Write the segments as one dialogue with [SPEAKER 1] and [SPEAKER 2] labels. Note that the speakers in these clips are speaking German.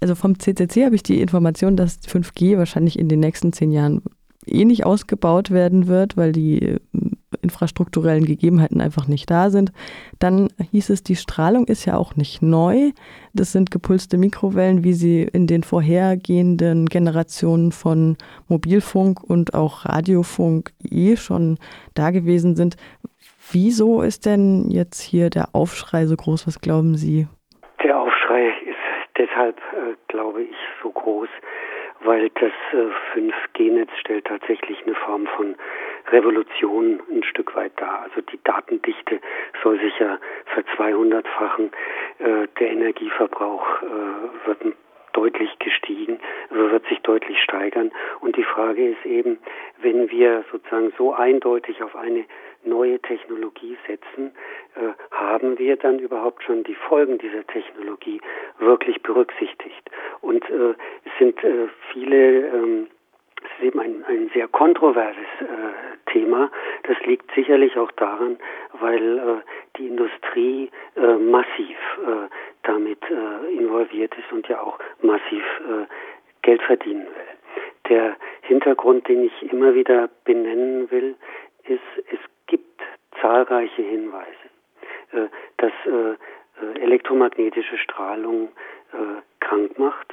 [SPEAKER 1] also vom CCC habe ich die Information, dass 5G wahrscheinlich in den nächsten zehn Jahren eh nicht ausgebaut werden wird, weil die äh, infrastrukturellen Gegebenheiten einfach nicht da sind. Dann hieß es, die Strahlung ist ja auch nicht neu. Das sind gepulste Mikrowellen, wie sie in den vorhergehenden Generationen von Mobilfunk und auch Radiofunk eh schon da gewesen sind. Wieso ist denn jetzt hier der Aufschrei so groß? Was glauben Sie?
[SPEAKER 2] Der Aufschrei deshalb, äh, glaube ich, so groß, weil das äh, 5G-Netz stellt tatsächlich eine Form von Revolution ein Stück weit dar. Also die Datendichte soll sich ja verzweihundertfachen, äh, der Energieverbrauch äh, wird deutlich gestiegen, wird sich deutlich steigern. Und die Frage ist eben, wenn wir sozusagen so eindeutig auf eine neue Technologie setzen, äh, haben wir dann überhaupt schon die Folgen dieser Technologie wirklich berücksichtigt? Und äh, es sind äh, viele ähm, es ist eben ein, ein sehr kontroverses äh, Thema. Das liegt sicherlich auch daran, weil äh, die Industrie äh, massiv äh, damit äh, involviert ist und ja auch massiv äh, Geld verdienen will. Der Hintergrund, den ich immer wieder benennen will, ist, es gibt zahlreiche Hinweise, dass elektromagnetische Strahlung krank macht.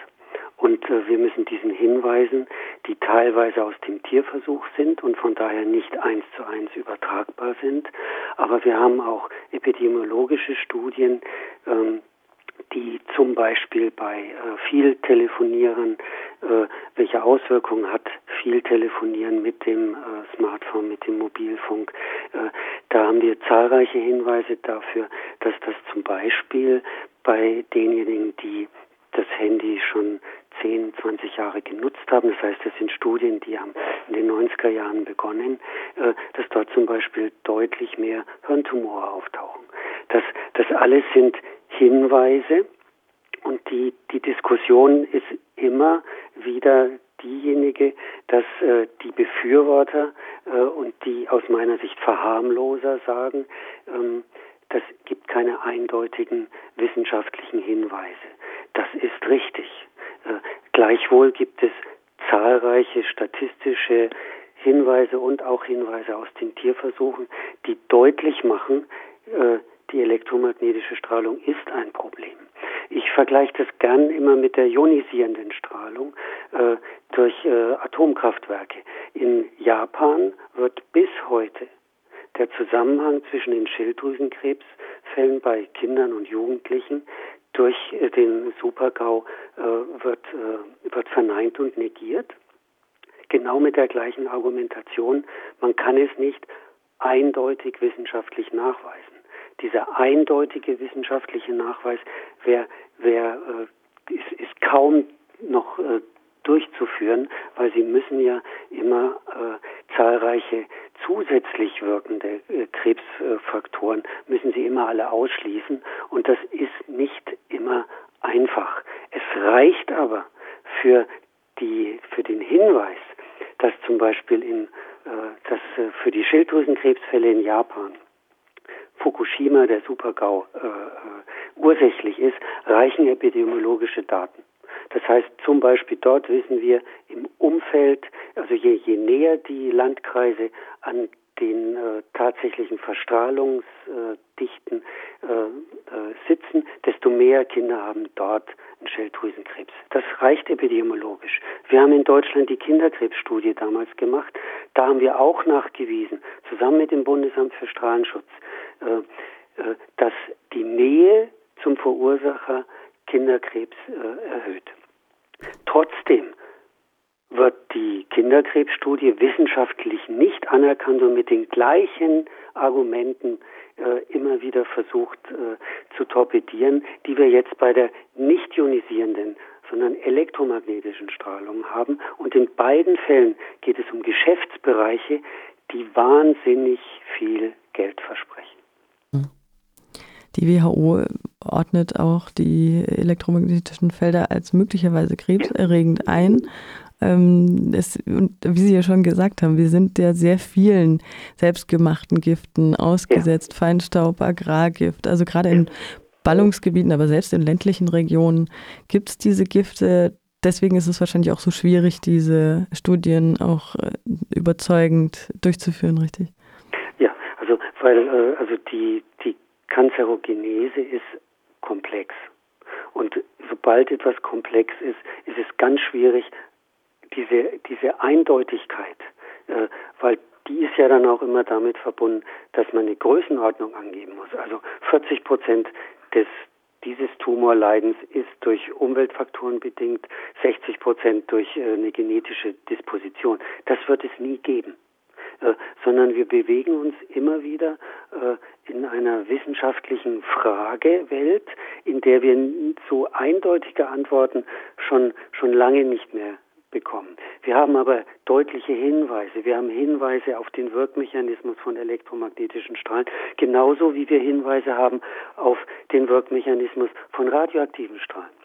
[SPEAKER 2] Und äh, wir müssen diesen Hinweisen, die teilweise aus dem Tierversuch sind und von daher nicht eins zu eins übertragbar sind, aber wir haben auch epidemiologische Studien, ähm, die zum Beispiel bei äh, viel Telefonieren, äh, welche Auswirkungen hat viel Telefonieren mit dem äh, Smartphone, mit dem Mobilfunk. Äh, da haben wir zahlreiche Hinweise dafür, dass das zum Beispiel bei denjenigen, die das Handy schon 10, 20 Jahre genutzt haben. Das heißt, das sind Studien, die haben in den 90er Jahren begonnen, äh, dass dort zum Beispiel deutlich mehr Hirntumore auftauchen. Das, das alles sind Hinweise und die, die Diskussion ist immer wieder diejenige, dass äh, die Befürworter äh, und die aus meiner Sicht Verharmloser sagen, ähm, das gibt keine eindeutigen wissenschaftlichen Hinweise. Das ist richtig. Äh, gleichwohl gibt es zahlreiche statistische Hinweise und auch Hinweise aus den Tierversuchen, die deutlich machen, äh, die elektromagnetische Strahlung ist ein Problem. Ich vergleiche das gern immer mit der ionisierenden Strahlung äh, durch äh, Atomkraftwerke. In Japan wird bis heute der Zusammenhang zwischen den Schilddrüsenkrebsfällen bei Kindern und Jugendlichen durch äh, den Supergau äh, wird, äh, wird verneint und negiert. Genau mit der gleichen Argumentation. Man kann es nicht eindeutig wissenschaftlich nachweisen. Dieser eindeutige wissenschaftliche Nachweis wär, wär, äh, ist, ist kaum noch äh, durchzuführen, weil sie müssen ja immer äh, zahlreiche zusätzlich wirkende äh, Krebsfaktoren müssen sie immer alle ausschließen und das ist nicht immer einfach. Es reicht aber für die für den Hinweis, dass zum Beispiel in äh, dass äh, für die Schilddrüsenkrebsfälle in Japan Fukushima, der Supergau, äh, äh, ursächlich ist, reichen epidemiologische Daten. Das heißt zum Beispiel dort wissen wir im Umfeld, also je, je näher die Landkreise an den äh, tatsächlichen Verstrahlungsdichten äh, äh, sitzen, desto mehr Kinder haben dort einen Schilddrüsenkrebs. Das reicht epidemiologisch. Wir haben in Deutschland die Kinderkrebsstudie damals gemacht. Da haben wir auch nachgewiesen, zusammen mit dem Bundesamt für Strahlenschutz, äh, äh, dass die Nähe zum Verursacher Kinderkrebs äh, erhöht. Trotzdem wird die Kinderkrebsstudie wissenschaftlich nicht anerkannt und mit den gleichen Argumenten äh, immer wieder versucht äh, zu torpedieren, die wir jetzt bei der nicht ionisierenden, sondern elektromagnetischen Strahlung haben. Und in beiden Fällen geht es um Geschäftsbereiche, die wahnsinnig viel Geld versprechen.
[SPEAKER 1] Die WHO ordnet auch die elektromagnetischen Felder als möglicherweise krebserregend ein. Ähm, es, und wie Sie ja schon gesagt haben, wir sind ja sehr vielen selbstgemachten Giften ausgesetzt, ja. Feinstaub, Agrargift. Also gerade in Ballungsgebieten, aber selbst in ländlichen Regionen gibt es diese Gifte. Deswegen ist es wahrscheinlich auch so schwierig, diese Studien auch äh, überzeugend durchzuführen, richtig?
[SPEAKER 2] Ja, also weil äh, also die, die Kanzerogenese ist komplex. Und sobald etwas komplex ist, ist es ganz schwierig, diese, diese Eindeutigkeit, äh, weil die ist ja dann auch immer damit verbunden, dass man eine Größenordnung angeben muss. Also 40 Prozent des dieses Tumorleidens ist durch Umweltfaktoren bedingt, 60 Prozent durch äh, eine genetische Disposition. Das wird es nie geben. Äh, sondern wir bewegen uns immer wieder äh, in einer wissenschaftlichen Fragewelt, in der wir so eindeutige Antworten schon, schon lange nicht mehr bekommen. Wir haben aber deutliche Hinweise. Wir haben Hinweise auf den Wirkmechanismus von elektromagnetischen Strahlen, genauso wie wir Hinweise haben auf den Wirkmechanismus von radioaktiven Strahlen.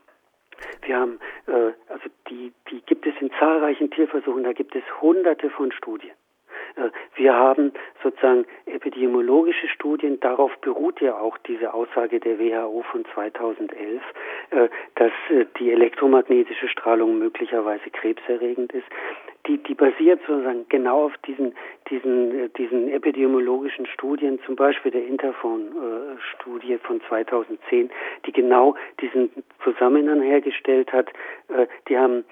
[SPEAKER 2] Wir haben, äh, also die, die gibt es in zahlreichen Tierversuchen, da gibt es hunderte von Studien. Äh, wir haben sozusagen epidemiologische Studien, darauf beruht ja auch diese Aussage der WHO von 2011, äh, dass äh, die elektromagnetische Strahlung möglicherweise krebserregend ist. Die, die basiert sozusagen genau auf diesen, diesen, diesen epidemiologischen Studien, zum Beispiel der Interphone-Studie von 2010, die genau diesen Zusammenhang hergestellt hat. Die haben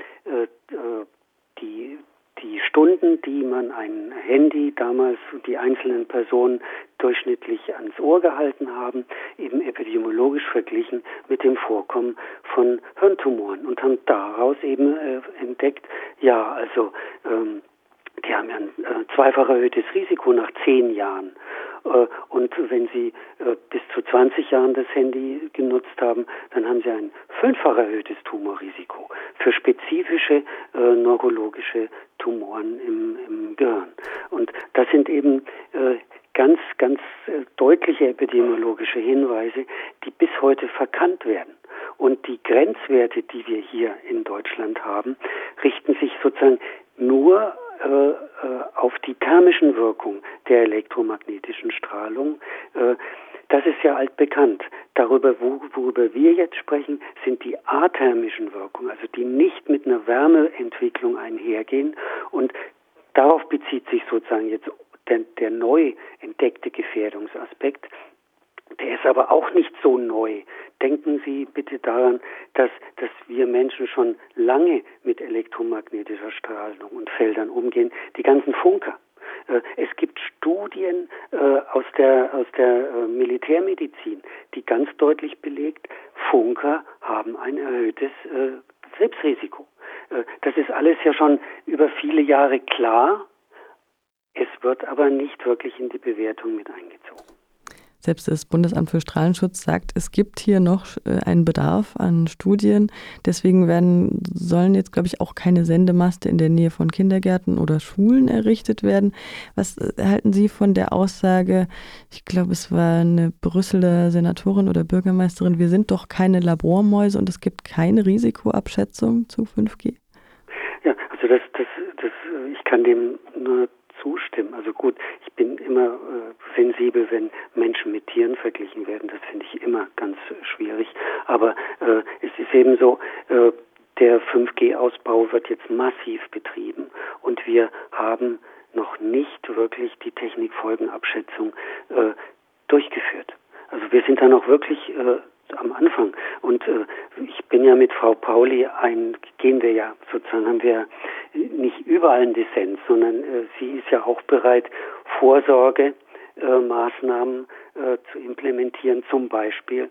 [SPEAKER 2] die die Stunden, die man ein Handy damals die einzelnen Personen durchschnittlich ans Ohr gehalten haben, eben epidemiologisch verglichen mit dem Vorkommen von Hirntumoren und haben daraus eben äh, entdeckt, ja, also ähm, die haben ja ein äh, zweifach erhöhtes Risiko nach zehn Jahren. Äh, und wenn Sie äh, bis zu 20 Jahren das Handy genutzt haben, dann haben Sie ein fünffach erhöhtes Tumorrisiko für spezifische äh, neurologische Tumoren im, im Gehirn. Und das sind eben äh, ganz, ganz äh, deutliche epidemiologische Hinweise, die bis heute verkannt werden. Und die Grenzwerte, die wir hier in Deutschland haben, richten sich sozusagen nur äh, äh, auf die thermischen Wirkungen der elektromagnetischen Strahlung. Äh, das ist ja altbekannt. Darüber, worüber wir jetzt sprechen, sind die athermischen Wirkungen, also die nicht mit einer Wärmeentwicklung einhergehen. Und darauf bezieht sich sozusagen jetzt der, der neu entdeckte Gefährdungsaspekt. Der ist aber auch nicht so neu. Denken Sie bitte daran, dass, dass wir Menschen schon lange mit elektromagnetischer Strahlung und Feldern umgehen. Die ganzen Funker. Äh, es gibt Studien äh, aus der, aus der äh, Militärmedizin, die ganz deutlich belegt, Funker haben ein erhöhtes Krebsrisiko. Das ist alles ja schon über viele Jahre klar. Es wird aber nicht wirklich in die Bewertung mit eingezogen.
[SPEAKER 1] Selbst das Bundesamt für Strahlenschutz sagt, es gibt hier noch äh, einen Bedarf an Studien. Deswegen werden, sollen jetzt, glaube ich, auch keine Sendemaste in der Nähe von Kindergärten oder Schulen errichtet werden. Was äh, halten Sie von der Aussage, ich glaube, es war eine Brüsseler Senatorin oder Bürgermeisterin, wir sind doch keine Labormäuse und es gibt keine Risikoabschätzung zu 5G?
[SPEAKER 2] Ja, also das, das, das, ich kann dem nur zustimmen. Also gut, ich bin immer äh, sensibel, wenn Menschen mit Tieren verglichen werden. Das finde ich immer ganz schwierig. Aber äh, es ist eben so, äh, der 5G-Ausbau wird jetzt massiv betrieben und wir haben noch nicht wirklich die Technikfolgenabschätzung äh, durchgeführt. Also wir sind da noch wirklich äh, am Anfang. Und äh, ich bin ja mit Frau Pauli ein, gehen wir ja sozusagen, haben wir nicht überall einen Dissens, sondern äh, sie ist ja auch bereit, Vorsorgemaßnahmen äh, zu implementieren, zum Beispiel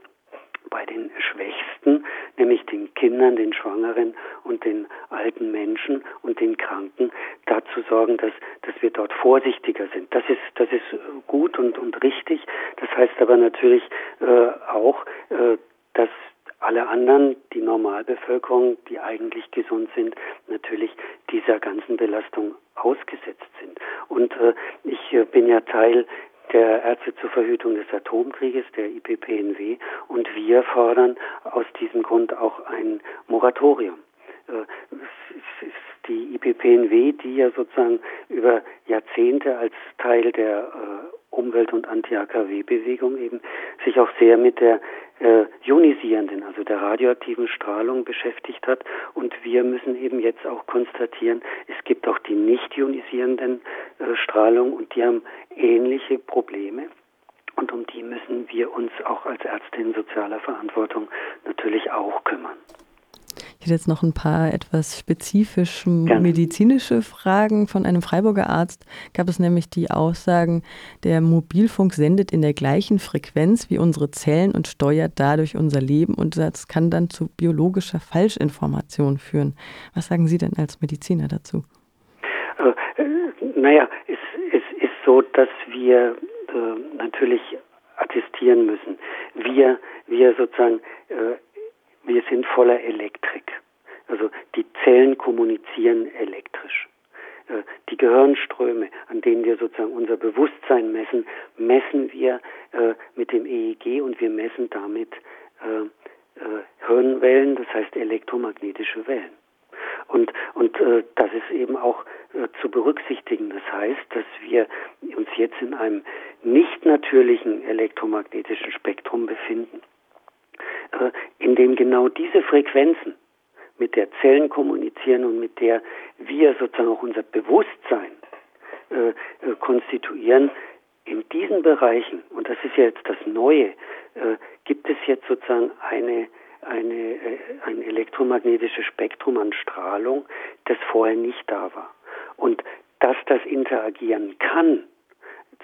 [SPEAKER 2] bei den Schwächsten, nämlich den Kindern, den Schwangeren und den alten Menschen und den Kranken, dazu sorgen, dass, dass wir dort vorsichtiger sind. Das ist, das ist gut und, und richtig. Das heißt aber natürlich äh, auch, äh, dass alle anderen, die Normalbevölkerung, die eigentlich gesund sind, natürlich dieser ganzen Belastung ausgesetzt sind. Und äh, ich äh, bin ja Teil der Ärzte zur Verhütung des Atomkrieges, der IPPNW, und wir fordern aus diesem Grund auch ein Moratorium. Äh, die IPPNW, die ja sozusagen über Jahrzehnte als Teil der äh, Umwelt- und Anti-AKW-Bewegung eben sich auch sehr mit der äh, ionisierenden, also der radioaktiven Strahlung beschäftigt hat. Und wir müssen eben jetzt auch konstatieren, es gibt auch die nicht ionisierenden äh, Strahlung und die haben ähnliche Probleme. Und um die müssen wir uns auch als Ärzte in sozialer Verantwortung natürlich auch kümmern.
[SPEAKER 1] Hätte jetzt noch ein paar etwas spezifisch medizinische Fragen von einem Freiburger Arzt. Gab es nämlich die Aussagen, der Mobilfunk sendet in der gleichen Frequenz wie unsere Zellen und steuert dadurch unser Leben und das kann dann zu biologischer Falschinformation führen. Was sagen Sie denn als Mediziner dazu?
[SPEAKER 2] Äh, naja, es, es ist so, dass wir äh, natürlich attestieren müssen. Wir, wir sozusagen äh, wir sind voller Elektrik. Also die Zellen kommunizieren elektrisch. Äh, die Gehirnströme, an denen wir sozusagen unser Bewusstsein messen, messen wir äh, mit dem EEG und wir messen damit äh, Hirnwellen, das heißt elektromagnetische Wellen. Und, und äh, das ist eben auch äh, zu berücksichtigen. Das heißt, dass wir uns jetzt in einem nicht natürlichen elektromagnetischen Spektrum befinden äh, in dem genau diese Frequenzen mit der Zellen kommunizieren und mit der wir sozusagen auch unser Bewusstsein äh, äh, konstituieren, in diesen Bereichen, und das ist ja jetzt das Neue, äh, gibt es jetzt sozusagen eine, eine, äh, ein elektromagnetisches Spektrum an Strahlung, das vorher nicht da war. Und dass das interagieren kann,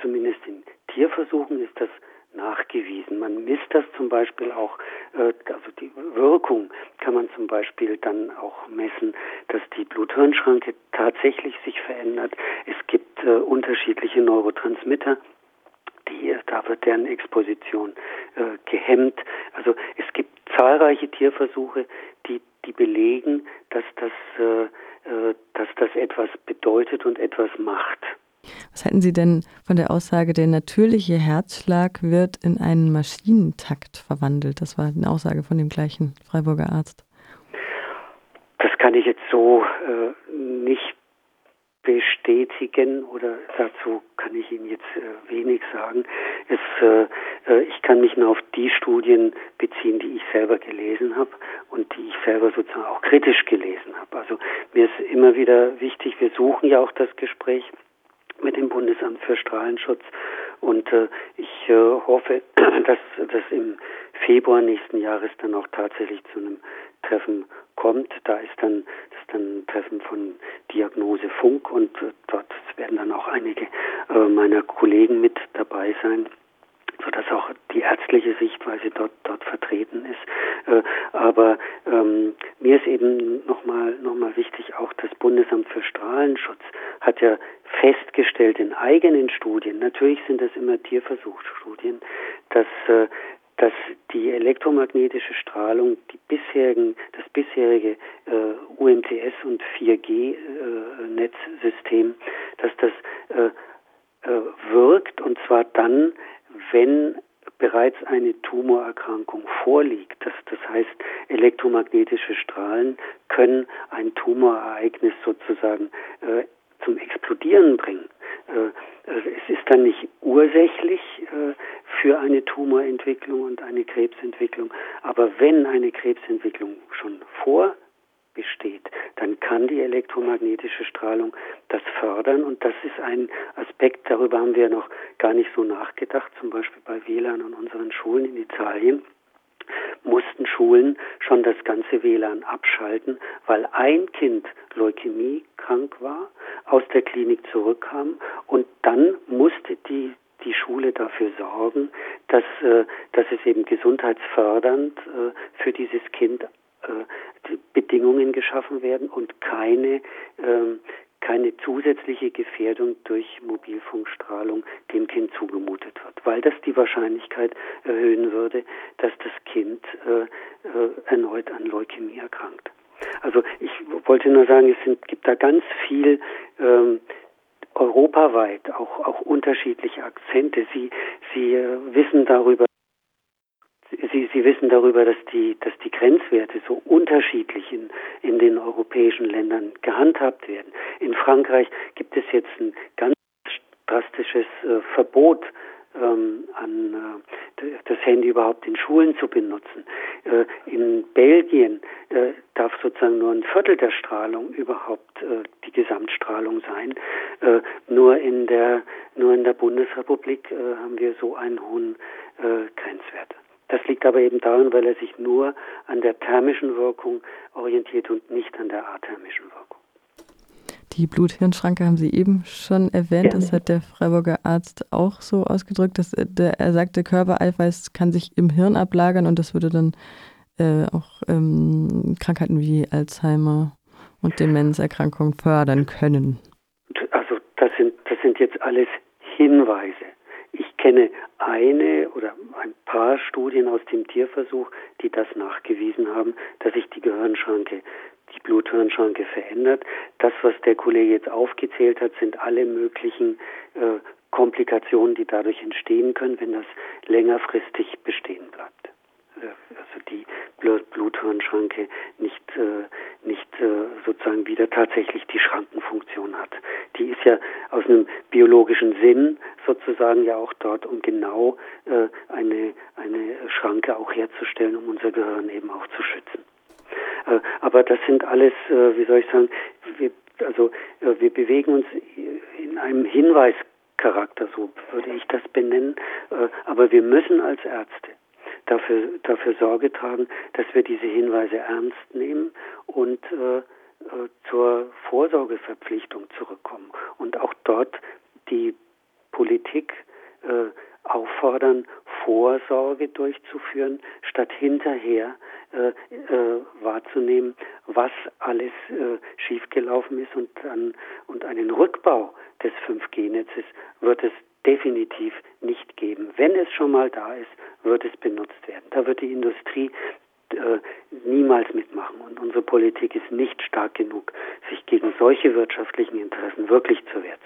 [SPEAKER 2] zumindest in Tierversuchen ist das nachgewiesen. Man misst das zum Beispiel auch, äh, also die Wirkung kann man zum Beispiel dann auch messen, dass die Blut-Hirn-Schranke tatsächlich sich verändert. Es gibt äh, unterschiedliche Neurotransmitter, die, da wird deren Exposition äh, gehemmt. Also es gibt zahlreiche Tierversuche, die, die belegen, dass das, äh, äh dass das etwas bedeutet und etwas macht.
[SPEAKER 1] Was halten Sie denn von der Aussage, der natürliche Herzschlag wird in einen Maschinentakt verwandelt? Das war eine Aussage von dem gleichen Freiburger Arzt.
[SPEAKER 2] Das kann ich jetzt so äh, nicht bestätigen oder dazu kann ich Ihnen jetzt äh, wenig sagen. Es, äh, äh ich kann mich nur auf die Studien beziehen, die ich selber gelesen habe und die ich selber sozusagen auch kritisch gelesen habe. Also mir ist immer wieder wichtig, wir suchen ja auch das Gespräch mit dem Bundesamt für Strahlenschutz. Und äh, ich äh, hoffe, dass das im Februar nächsten Jahres dann auch tatsächlich zu einem Treffen kommt. Da ist dann das ist dann ein Treffen von Diagnose Funk und äh, dort werden dann auch einige äh, meiner Kollegen mit dabei sein sodass auch die ärztliche Sichtweise dort, dort vertreten ist. Äh, aber ähm, mir ist eben nochmal noch mal wichtig, auch das Bundesamt für Strahlenschutz hat ja festgestellt in eigenen Studien, natürlich sind das immer Tierversuchsstudien, dass äh, dass die elektromagnetische Strahlung, die bisherigen, das bisherige äh, UMTS und 4G-Netzsystem, äh, dass das äh, äh, wirkt und zwar dann, wenn bereits eine Tumorerkrankung vorliegt. Das, das heißt, elektromagnetische Strahlen können ein Tumorereignis sozusagen äh, zum Explodieren bringen. Äh, also es ist dann nicht ursächlich äh, für eine Tumorentwicklung und eine Krebsentwicklung, aber wenn eine Krebsentwicklung schon vor besteht, dann kann die elektromagnetische Strahlung das fördern. Und das ist ein Aspekt, darüber haben wir noch gar nicht so nachgedacht, zum Beispiel bei WLAN und unseren Schulen in Italien mussten Schulen schon das ganze WLAN abschalten, weil ein Kind Leukämie krank war, aus der Klinik zurückkam und dann musste die die Schule dafür sorgen, dass, äh, dass es eben gesundheitsfördernd äh, für dieses Kind äh, Bedingungen geschaffen werden und keine, ähm, keine zusätzliche Gefährdung durch Mobilfunkstrahlung dem Kind zugemutet wird, weil das die Wahrscheinlichkeit erhöhen würde, dass das Kind äh, äh, erneut an Leukämie erkrankt. Also ich wollte nur sagen, es sind, gibt da ganz viel ähm, europaweit auch, auch unterschiedliche Akzente. Sie, Sie äh, wissen darüber, Sie, Sie wissen darüber, dass die, dass die Grenzwerte so unterschiedlich in, in den europäischen Ländern gehandhabt werden. In Frankreich gibt es jetzt ein ganz drastisches äh, Verbot ähm, an äh, das Handy überhaupt in Schulen zu benutzen. Äh, in Belgien äh, darf sozusagen nur ein Viertel der Strahlung überhaupt äh, die Gesamtstrahlung sein. Äh, nur in der nur in der Bundesrepublik äh, haben wir so einen hohen Grenzwert. Das liegt aber eben daran, weil er sich nur an der thermischen Wirkung orientiert und nicht an der athermischen Wirkung.
[SPEAKER 1] Die Blut-Hirn-Schranke haben Sie eben schon erwähnt. Ja. Das hat der Freiburger Arzt auch so ausgedrückt, dass der ersagte Körpereiweiß kann sich im Hirn ablagern und das würde dann äh, auch ähm, Krankheiten wie Alzheimer und Demenzerkrankungen fördern können.
[SPEAKER 2] Also das sind, das sind jetzt alles Hinweise. Ich kenne eine oder ein paar Studien aus dem Tierversuch, die das nachgewiesen haben, dass sich die Gehirnschranke die Bluthirnschranke verändert. Das, was der Kollege jetzt aufgezählt hat, sind alle möglichen äh, Komplikationen, die dadurch entstehen können, wenn das längerfristig bestehen bleibt. Äh, also die Bluthirnschranke nicht, äh, nicht äh, sozusagen wieder tatsächlich die Schrankenfunktion hat. Die ist ja aus einem biologischen Sinn sozusagen ja auch dort, um genau äh, eine, eine Schranke auch herzustellen, um unser Gehirn eben auch zu schützen. Äh, aber das sind alles, äh, wie soll ich sagen, wir, also wir bewegen uns in einem Hinweischarakter, so würde ich das benennen. Aber wir müssen als Ärzte dafür, dafür Sorge tragen, dass wir diese Hinweise ernst nehmen und zur Vorsorgeverpflichtung zurückkommen und auch dort die Politik auffordern, Vorsorge durchzuführen, statt hinterher äh, äh, wahrzunehmen, was alles äh, schiefgelaufen ist und, an, und einen Rückbau des 5G-Netzes wird es definitiv nicht geben. Wenn es schon mal da ist, wird es benutzt werden. Da wird die Industrie äh, niemals mitmachen und unsere Politik ist nicht stark genug, sich gegen solche wirtschaftlichen Interessen wirklich zur Wehr